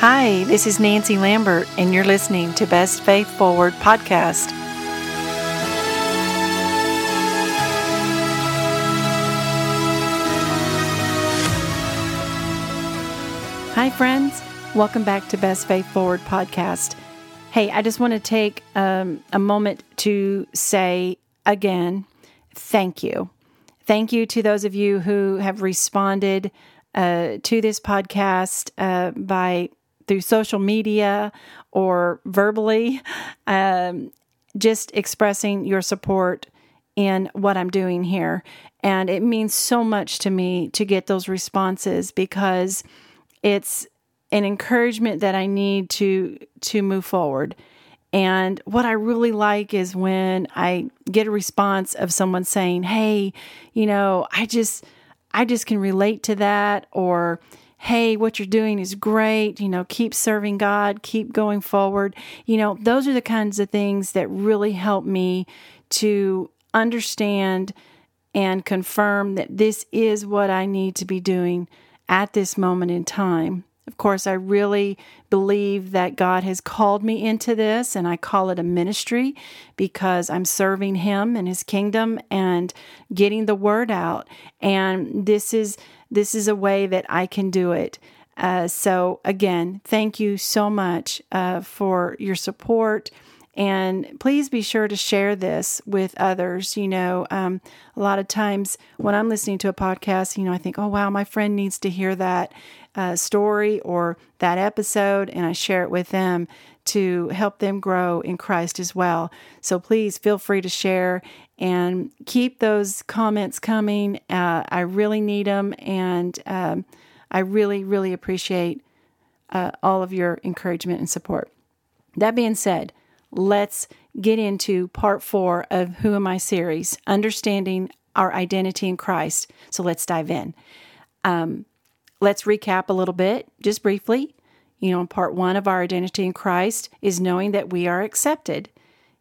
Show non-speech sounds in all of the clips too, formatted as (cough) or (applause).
Hi, this is Nancy Lambert, and you're listening to Best Faith Forward podcast. Hi, friends. Welcome back to Best Faith Forward podcast. Hey, I just want to take um, a moment to say again, thank you. Thank you to those of you who have responded uh, to this podcast uh, by through social media or verbally, um, just expressing your support in what I'm doing here. And it means so much to me to get those responses because it's an encouragement that I need to to move forward. And what I really like is when I get a response of someone saying, "Hey, you know, I just I just can relate to that or hey, what you're doing is great. You know, keep serving God, keep going forward. You know, those are the kinds of things that really help me to understand and confirm that this is what I need to be doing at this moment in time. Of course, I really believe that God has called me into this, and I call it a ministry because I'm serving Him and His kingdom and getting the word out. And this is this is a way that I can do it. Uh, so again, thank you so much uh, for your support. And please be sure to share this with others. You know, um, a lot of times when I'm listening to a podcast, you know, I think, oh, wow, my friend needs to hear that uh, story or that episode, and I share it with them to help them grow in Christ as well. So please feel free to share and keep those comments coming. Uh, I really need them, and um, I really, really appreciate uh, all of your encouragement and support. That being said, let's get into part four of Who Am I series, understanding our identity in Christ. So let's dive in. Um, let's recap a little bit, just briefly. You know, part one of our identity in Christ is knowing that we are accepted.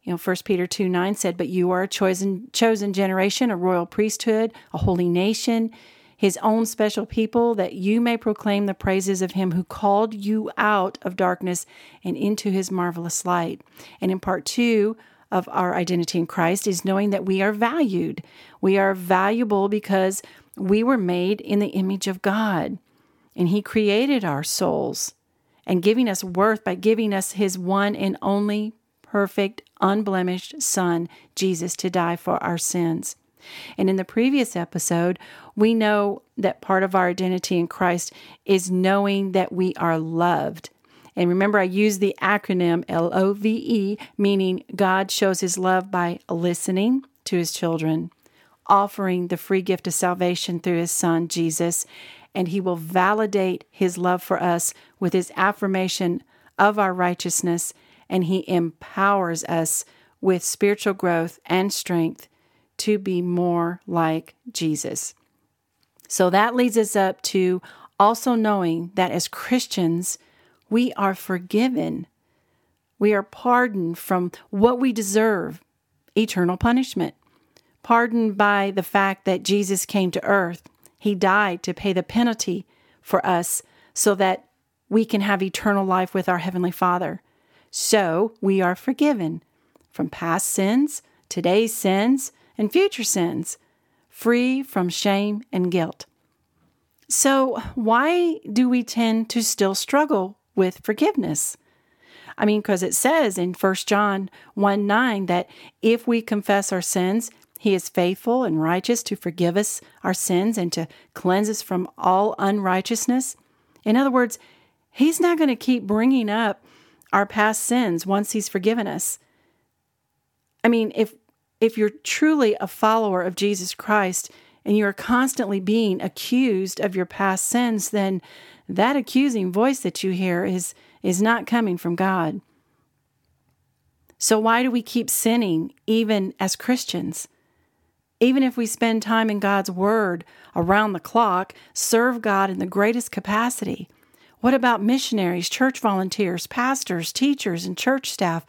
You know, 1 Peter 2 9 said, But you are a chosen, chosen generation, a royal priesthood, a holy nation, his own special people, that you may proclaim the praises of him who called you out of darkness and into his marvelous light. And in part two of our identity in Christ is knowing that we are valued. We are valuable because we were made in the image of God, and he created our souls and giving us worth by giving us his one and only perfect, unblemished Son, Jesus, to die for our sins. And in the previous episode, we know that part of our identity in Christ is knowing that we are loved. And remember, I used the acronym L O V E, meaning God shows his love by listening to his children, offering the free gift of salvation through his son, Jesus, and he will validate his love for us with his affirmation of our righteousness, and he empowers us with spiritual growth and strength to be more like Jesus. So that leads us up to also knowing that as Christians, we are forgiven. We are pardoned from what we deserve eternal punishment, pardoned by the fact that Jesus came to earth. He died to pay the penalty for us so that we can have eternal life with our Heavenly Father. So we are forgiven from past sins, today's sins, and future sins, free from shame and guilt. So, why do we tend to still struggle with forgiveness? I mean, because it says in 1 John 1 9 that if we confess our sins, he is faithful and righteous to forgive us our sins and to cleanse us from all unrighteousness. In other words, he's not going to keep bringing up our past sins once he's forgiven us. I mean, if if you're truly a follower of Jesus Christ and you're constantly being accused of your past sins, then that accusing voice that you hear is, is not coming from God. So, why do we keep sinning even as Christians? Even if we spend time in God's Word around the clock, serve God in the greatest capacity. What about missionaries, church volunteers, pastors, teachers, and church staff?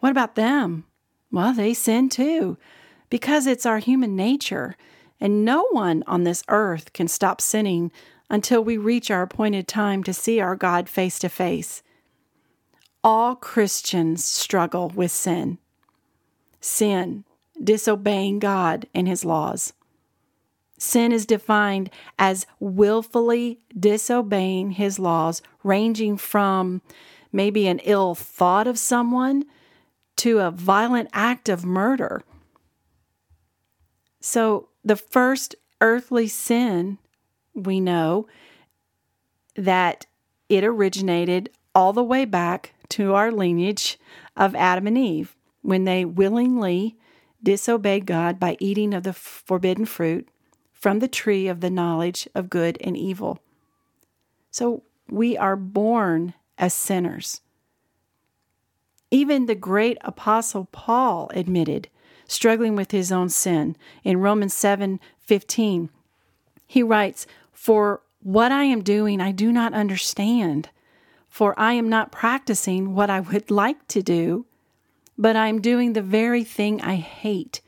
What about them? Well, they sin too, because it's our human nature. And no one on this earth can stop sinning until we reach our appointed time to see our God face to face. All Christians struggle with sin. Sin, disobeying God and His laws. Sin is defined as willfully disobeying His laws, ranging from maybe an ill thought of someone to a violent act of murder. So, the first earthly sin we know that it originated all the way back to our lineage of Adam and Eve when they willingly disobeyed God by eating of the forbidden fruit from the tree of the knowledge of good and evil. So we are born as sinners. Even the great apostle Paul admitted struggling with his own sin in Romans 7:15. He writes, "For what I am doing I do not understand, for I am not practicing what I would like to do, but I am doing the very thing I hate."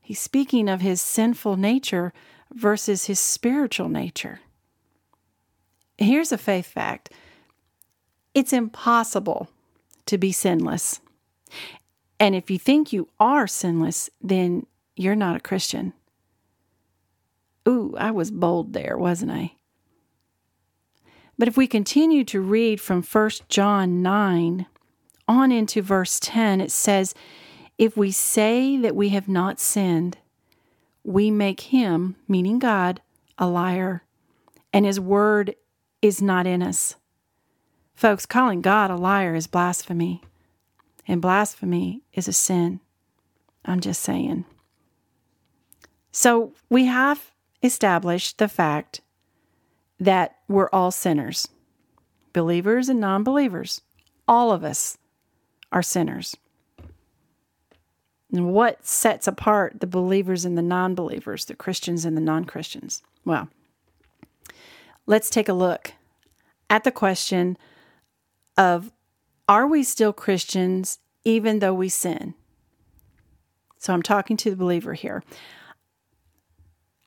He's speaking of his sinful nature versus his spiritual nature. Here's a faith fact it's impossible to be sinless. And if you think you are sinless, then you're not a Christian. Ooh, I was bold there, wasn't I? But if we continue to read from 1 John 9 on into verse 10, it says, If we say that we have not sinned, we make him, meaning God, a liar, and his word is not in us. Folks, calling God a liar is blasphemy, and blasphemy is a sin. I'm just saying. So we have established the fact that we're all sinners, believers and non believers. All of us are sinners. And what sets apart the believers and the non believers, the Christians and the non Christians? Well, let's take a look at the question of are we still Christians even though we sin? So I'm talking to the believer here.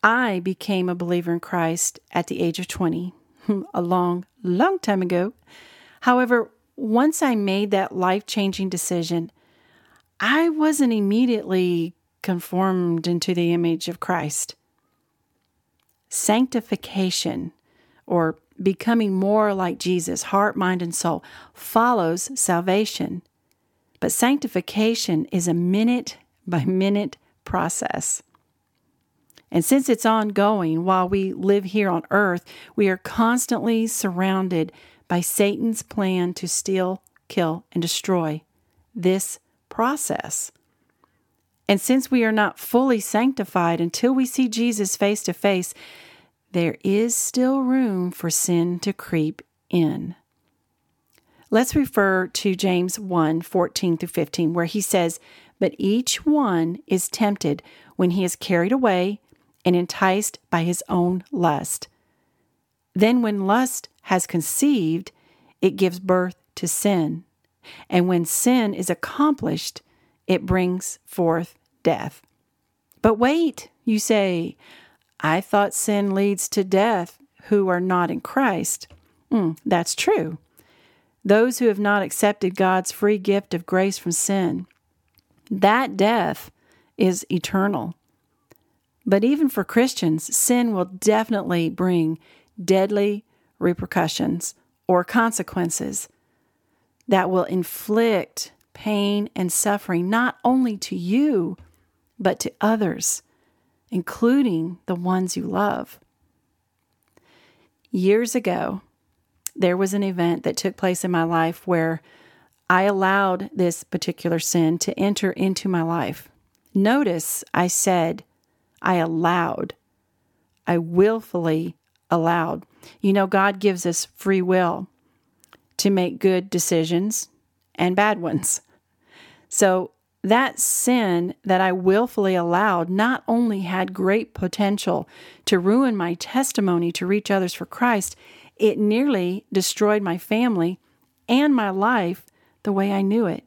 I became a believer in Christ at the age of 20, (laughs) a long, long time ago. However, once I made that life changing decision, I wasn't immediately conformed into the image of Christ. Sanctification, or becoming more like Jesus, heart, mind, and soul, follows salvation. But sanctification is a minute by minute process. And since it's ongoing while we live here on earth, we are constantly surrounded by Satan's plan to steal, kill, and destroy this process. And since we are not fully sanctified until we see Jesus face to face, there is still room for sin to creep in. Let's refer to James 1 14 through 15, where he says, But each one is tempted when he is carried away and enticed by his own lust. Then, when lust has conceived, it gives birth to sin. And when sin is accomplished, it brings forth death. But wait, you say, I thought sin leads to death who are not in Christ. Mm, that's true. Those who have not accepted God's free gift of grace from sin, that death is eternal. But even for Christians, sin will definitely bring deadly repercussions or consequences that will inflict pain and suffering not only to you, but to others including the ones you love. Years ago, there was an event that took place in my life where I allowed this particular sin to enter into my life. Notice I said, I allowed. I willfully allowed. You know, God gives us free will to make good decisions and bad ones. So that sin that I willfully allowed not only had great potential to ruin my testimony to reach others for Christ, it nearly destroyed my family and my life the way I knew it.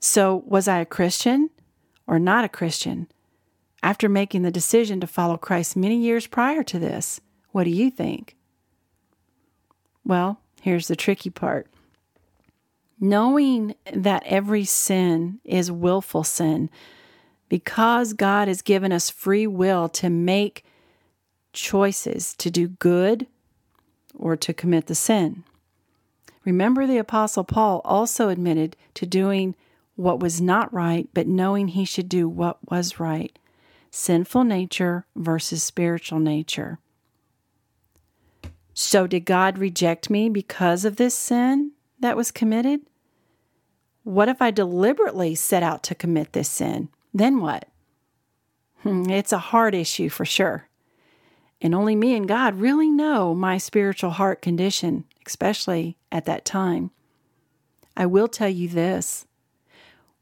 So, was I a Christian or not a Christian? After making the decision to follow Christ many years prior to this, What do you think? Well, here's the tricky part. Knowing that every sin is willful sin, because God has given us free will to make choices to do good or to commit the sin. Remember, the Apostle Paul also admitted to doing what was not right, but knowing he should do what was right. Sinful nature versus spiritual nature. So, did God reject me because of this sin that was committed? What if I deliberately set out to commit this sin? Then what? Hmm, it's a hard issue for sure. And only me and God really know my spiritual heart condition, especially at that time. I will tell you this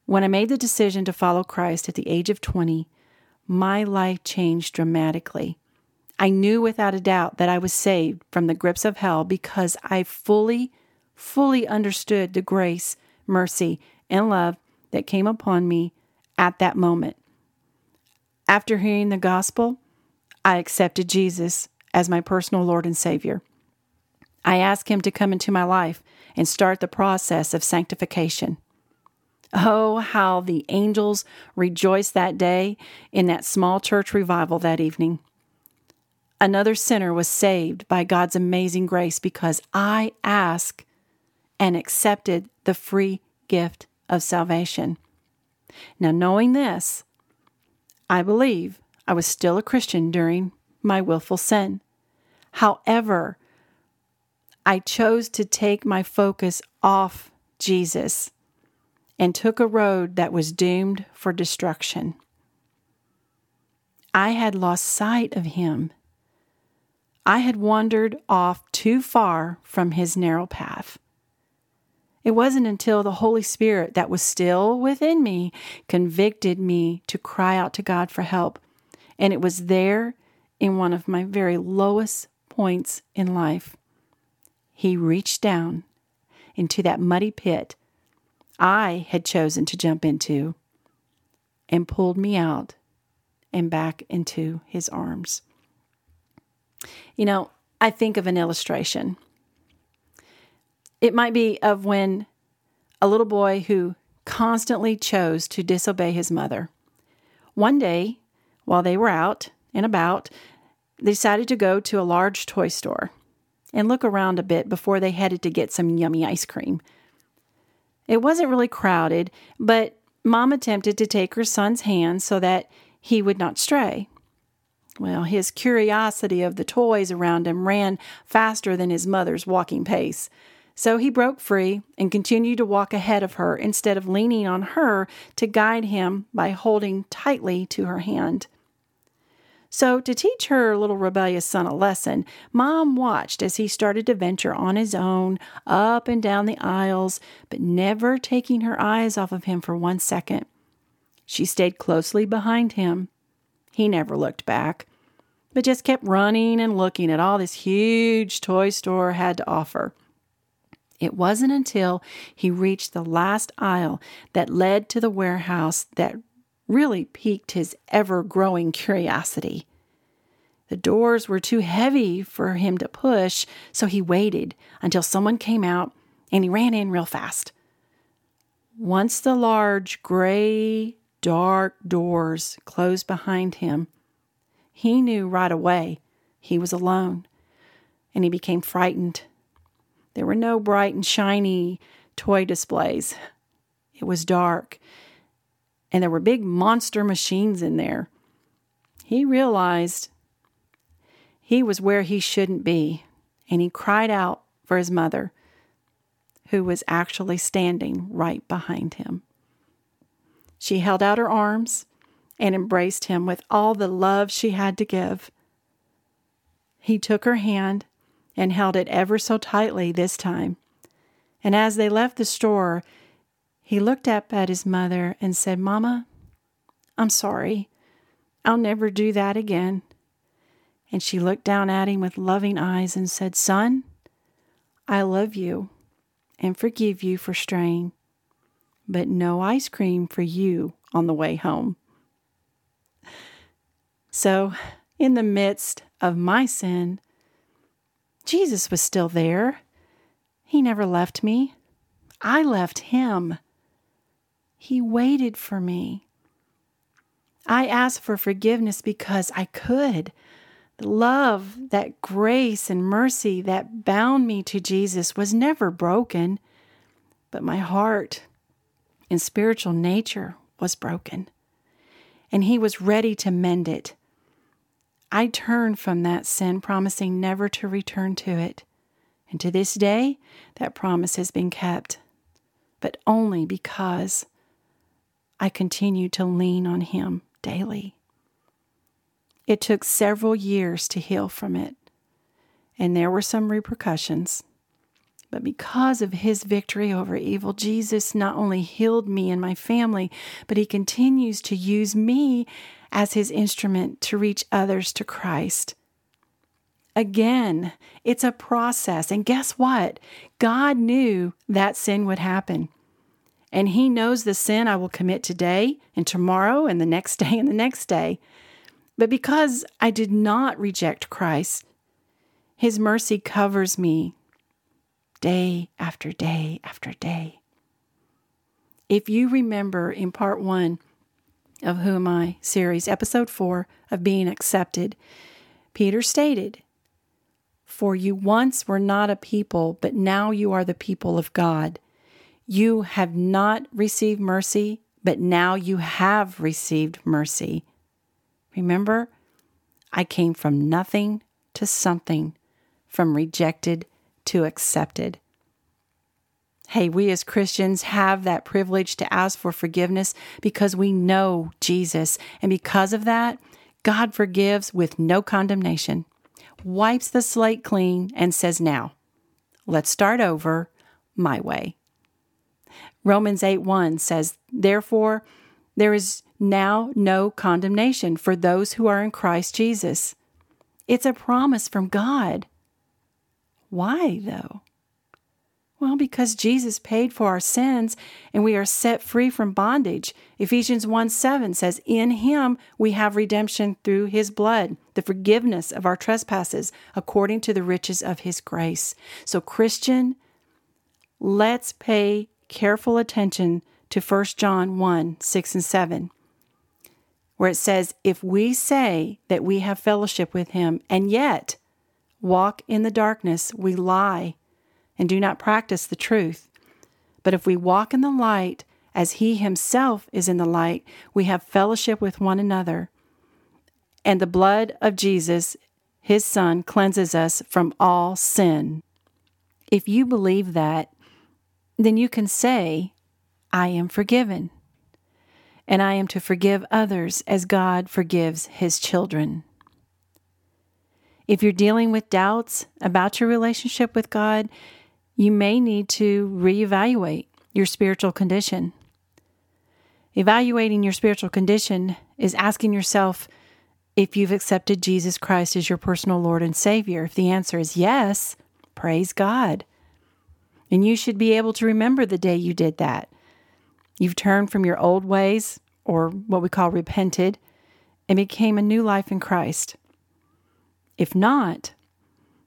when I made the decision to follow Christ at the age of 20, my life changed dramatically. I knew without a doubt that I was saved from the grips of hell because I fully, fully understood the grace, mercy, and love that came upon me at that moment. After hearing the gospel, I accepted Jesus as my personal Lord and Savior. I asked Him to come into my life and start the process of sanctification. Oh, how the angels rejoiced that day in that small church revival that evening. Another sinner was saved by God's amazing grace because I asked and accepted the free gift of salvation. Now, knowing this, I believe I was still a Christian during my willful sin. However, I chose to take my focus off Jesus and took a road that was doomed for destruction. I had lost sight of him. I had wandered off too far from his narrow path. It wasn't until the Holy Spirit that was still within me convicted me to cry out to God for help. And it was there in one of my very lowest points in life. He reached down into that muddy pit I had chosen to jump into and pulled me out and back into his arms. You know, I think of an illustration. It might be of when a little boy who constantly chose to disobey his mother. One day, while they were out and about, they decided to go to a large toy store and look around a bit before they headed to get some yummy ice cream. It wasn't really crowded, but Mom attempted to take her son's hand so that he would not stray. Well, his curiosity of the toys around him ran faster than his mother's walking pace. So he broke free and continued to walk ahead of her instead of leaning on her to guide him by holding tightly to her hand. So, to teach her little rebellious son a lesson, Mom watched as he started to venture on his own up and down the aisles, but never taking her eyes off of him for one second. She stayed closely behind him. He never looked back, but just kept running and looking at all this huge toy store had to offer. It wasn't until he reached the last aisle that led to the warehouse that really piqued his ever growing curiosity. The doors were too heavy for him to push, so he waited until someone came out and he ran in real fast. Once the large, gray, dark doors closed behind him, he knew right away he was alone and he became frightened there were no bright and shiny toy displays. It was dark, and there were big monster machines in there. He realized he was where he shouldn't be, and he cried out for his mother, who was actually standing right behind him. She held out her arms and embraced him with all the love she had to give. He took her hand and held it ever so tightly this time. And as they left the store, he looked up at his mother and said, Mama, I'm sorry. I'll never do that again. And she looked down at him with loving eyes and said, Son, I love you and forgive you for straying, but no ice cream for you on the way home. So, in the midst of my sin, Jesus was still there. He never left me. I left him. He waited for me. I asked for forgiveness because I could. The love, that grace and mercy that bound me to Jesus was never broken, but my heart and spiritual nature was broken, and He was ready to mend it. I turned from that sin, promising never to return to it. And to this day, that promise has been kept, but only because I continue to lean on Him daily. It took several years to heal from it, and there were some repercussions. But because of his victory over evil, Jesus not only healed me and my family, but he continues to use me as his instrument to reach others to Christ. Again, it's a process. And guess what? God knew that sin would happen. And He knows the sin I will commit today and tomorrow and the next (laughs) day and the next day. But because I did not reject Christ, His mercy covers me day after day after day. If you remember in part one of Who Am I series, episode four of Being Accepted, Peter stated, For you once were not a people, but now you are the people of God. You have not received mercy, but now you have received mercy. Remember, I came from nothing to something, from rejected to accepted. Hey, we as Christians have that privilege to ask for forgiveness because we know Jesus. And because of that, God forgives with no condemnation, wipes the slate clean, and says, Now, let's start over my way. Romans 8 1 says, Therefore, there is now no condemnation for those who are in Christ Jesus. It's a promise from God. Why, though? Well, because Jesus paid for our sins and we are set free from bondage. Ephesians 1 7 says, In him we have redemption through his blood, the forgiveness of our trespasses, according to the riches of his grace. So, Christian, let's pay careful attention to 1 John 1 6 and 7, where it says, If we say that we have fellowship with him and yet walk in the darkness, we lie and do not practice the truth. But if we walk in the light, as he himself is in the light, we have fellowship with one another. And the blood of Jesus, his Son, cleanses us from all sin. If you believe that, then you can say, I am forgiven. And I am to forgive others as God forgives his children. If you're dealing with doubts about your relationship with God, you may need to reevaluate your spiritual condition. Evaluating your spiritual condition is asking yourself if you've accepted Jesus Christ as your personal Lord and Savior. If the answer is yes, praise God. And you should be able to remember the day you did that. You've turned from your old ways, or what we call repented, and became a new life in Christ. If not,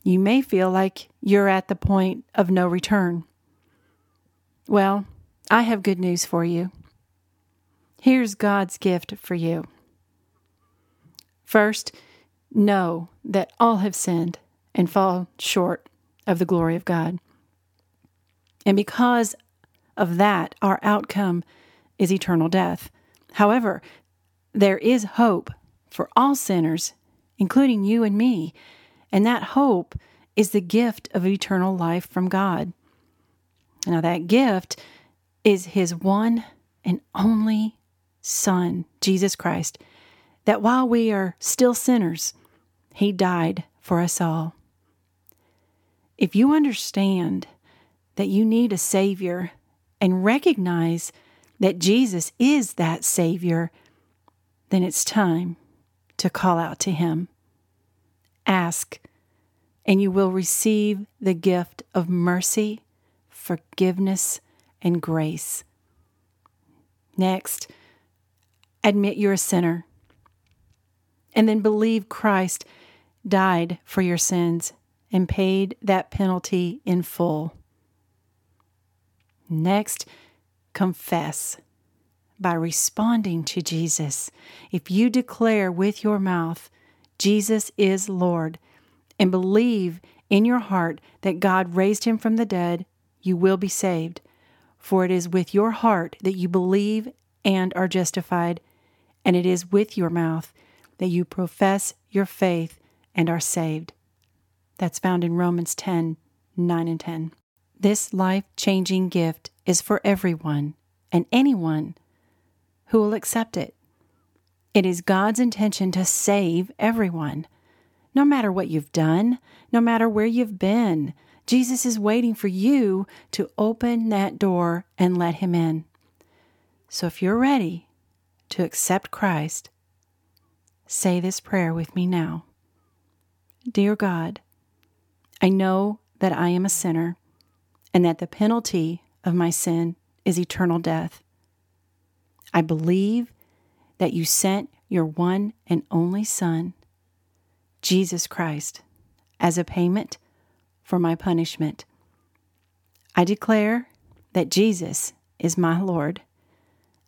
you may feel like you're at the point of no return. Well, I have good news for you. Here's God's gift for you. First, know that all have sinned and fall short of the glory of God. And because of that, our outcome is eternal death. However, there is hope for all sinners, including you and me, and that hope is the gift of eternal life from God. Now, that gift is His one and only Son, Jesus Christ, that while we are still sinners, He died for us all. If you understand that you need a Savior and recognize that Jesus is that Savior, then it's time to call out to Him. Ask, and you will receive the gift of mercy, forgiveness, and grace. Next, admit you're a sinner, and then believe Christ died for your sins and paid that penalty in full. Next, confess by responding to Jesus. If you declare with your mouth, Jesus is Lord, and believe in your heart that God raised him from the dead, you will be saved. For it is with your heart that you believe and are justified, and it is with your mouth that you profess your faith and are saved. That's found in Romans 10 9 and 10. This life changing gift is for everyone and anyone who will accept it. It is God's intention to save everyone. No matter what you've done, no matter where you've been, Jesus is waiting for you to open that door and let Him in. So if you're ready to accept Christ, say this prayer with me now. Dear God, I know that I am a sinner and that the penalty of my sin is eternal death. I believe that you sent your one and only Son, Jesus Christ, as a payment for my punishment. I declare that Jesus is my Lord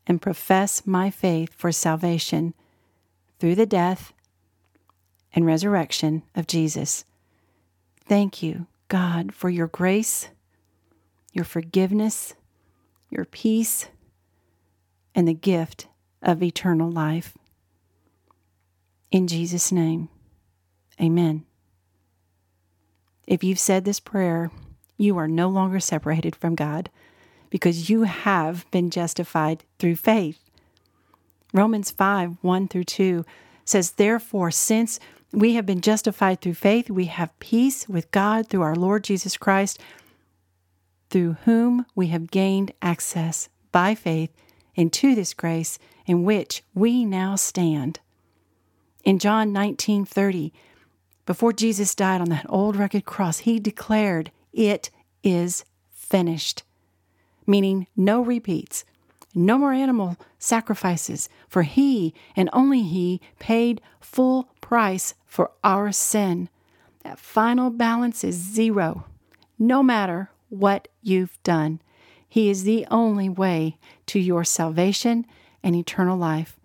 and profess my faith for salvation through the death and resurrection of Jesus. Thank you, God, for your grace, your forgiveness, your peace, and the gift of eternal life. In Jesus' name, amen. If you've said this prayer, you are no longer separated from God because you have been justified through faith. Romans 5 1 through 2 says, Therefore, since we have been justified through faith, we have peace with God through our Lord Jesus Christ, through whom we have gained access by faith into this grace in which we now stand. In John 19:30, before Jesus died on that old rugged cross, he declared, "It is finished." Meaning no repeats, no more animal sacrifices, for he and only he paid full price for our sin. That final balance is zero, no matter what you've done. He is the only way to your salvation and eternal life.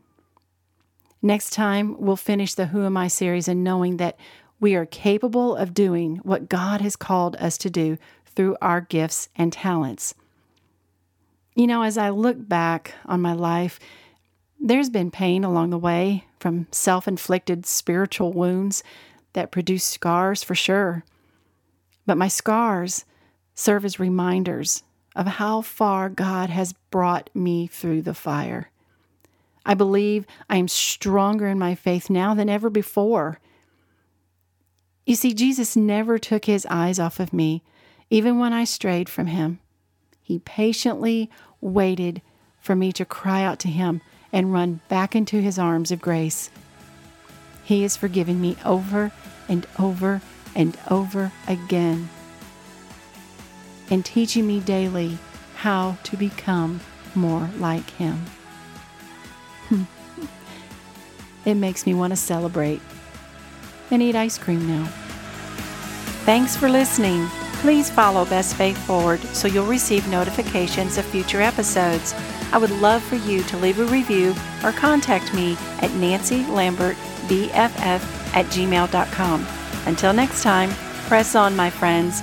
Next time, we'll finish the Who Am I series and knowing that we are capable of doing what God has called us to do through our gifts and talents. You know, as I look back on my life, there's been pain along the way from self inflicted spiritual wounds that produce scars for sure. But my scars serve as reminders of how far God has brought me through the fire. I believe I am stronger in my faith now than ever before. You see, Jesus never took his eyes off of me, even when I strayed from him. He patiently waited for me to cry out to him and run back into his arms of grace. He has forgiven me over and over and over again and teaching me daily how to become more like him. (laughs) it makes me want to celebrate and eat ice cream now. Thanks for listening. Please follow Best Faith Forward so you'll receive notifications of future episodes. I would love for you to leave a review or contact me at nancylambertbff at gmail.com. Until next time, press on, my friends.